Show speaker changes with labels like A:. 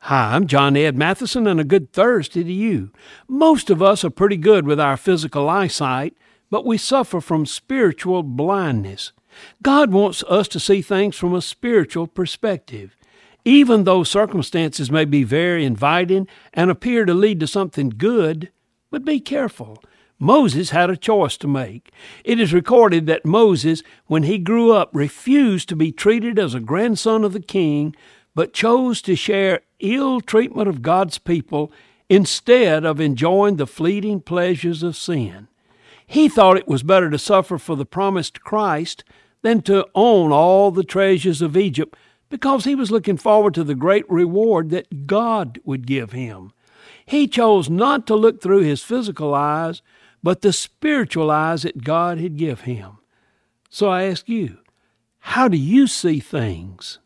A: Hi, I'm John Ed Mathison, and a good Thursday to you. Most of us are pretty good with our physical eyesight, but we suffer from spiritual blindness. God wants us to see things from a spiritual perspective. Even though circumstances may be very inviting and appear to lead to something good, but be careful. Moses had a choice to make. It is recorded that Moses, when he grew up, refused to be treated as a grandson of the king, but chose to share ill treatment of God's people instead of enjoying the fleeting pleasures of sin. He thought it was better to suffer for the promised Christ than to own all the treasures of Egypt because he was looking forward to the great reward that God would give him. He chose not to look through his physical eyes, but the spiritual eyes that God had give him. So I ask you, how do you see things?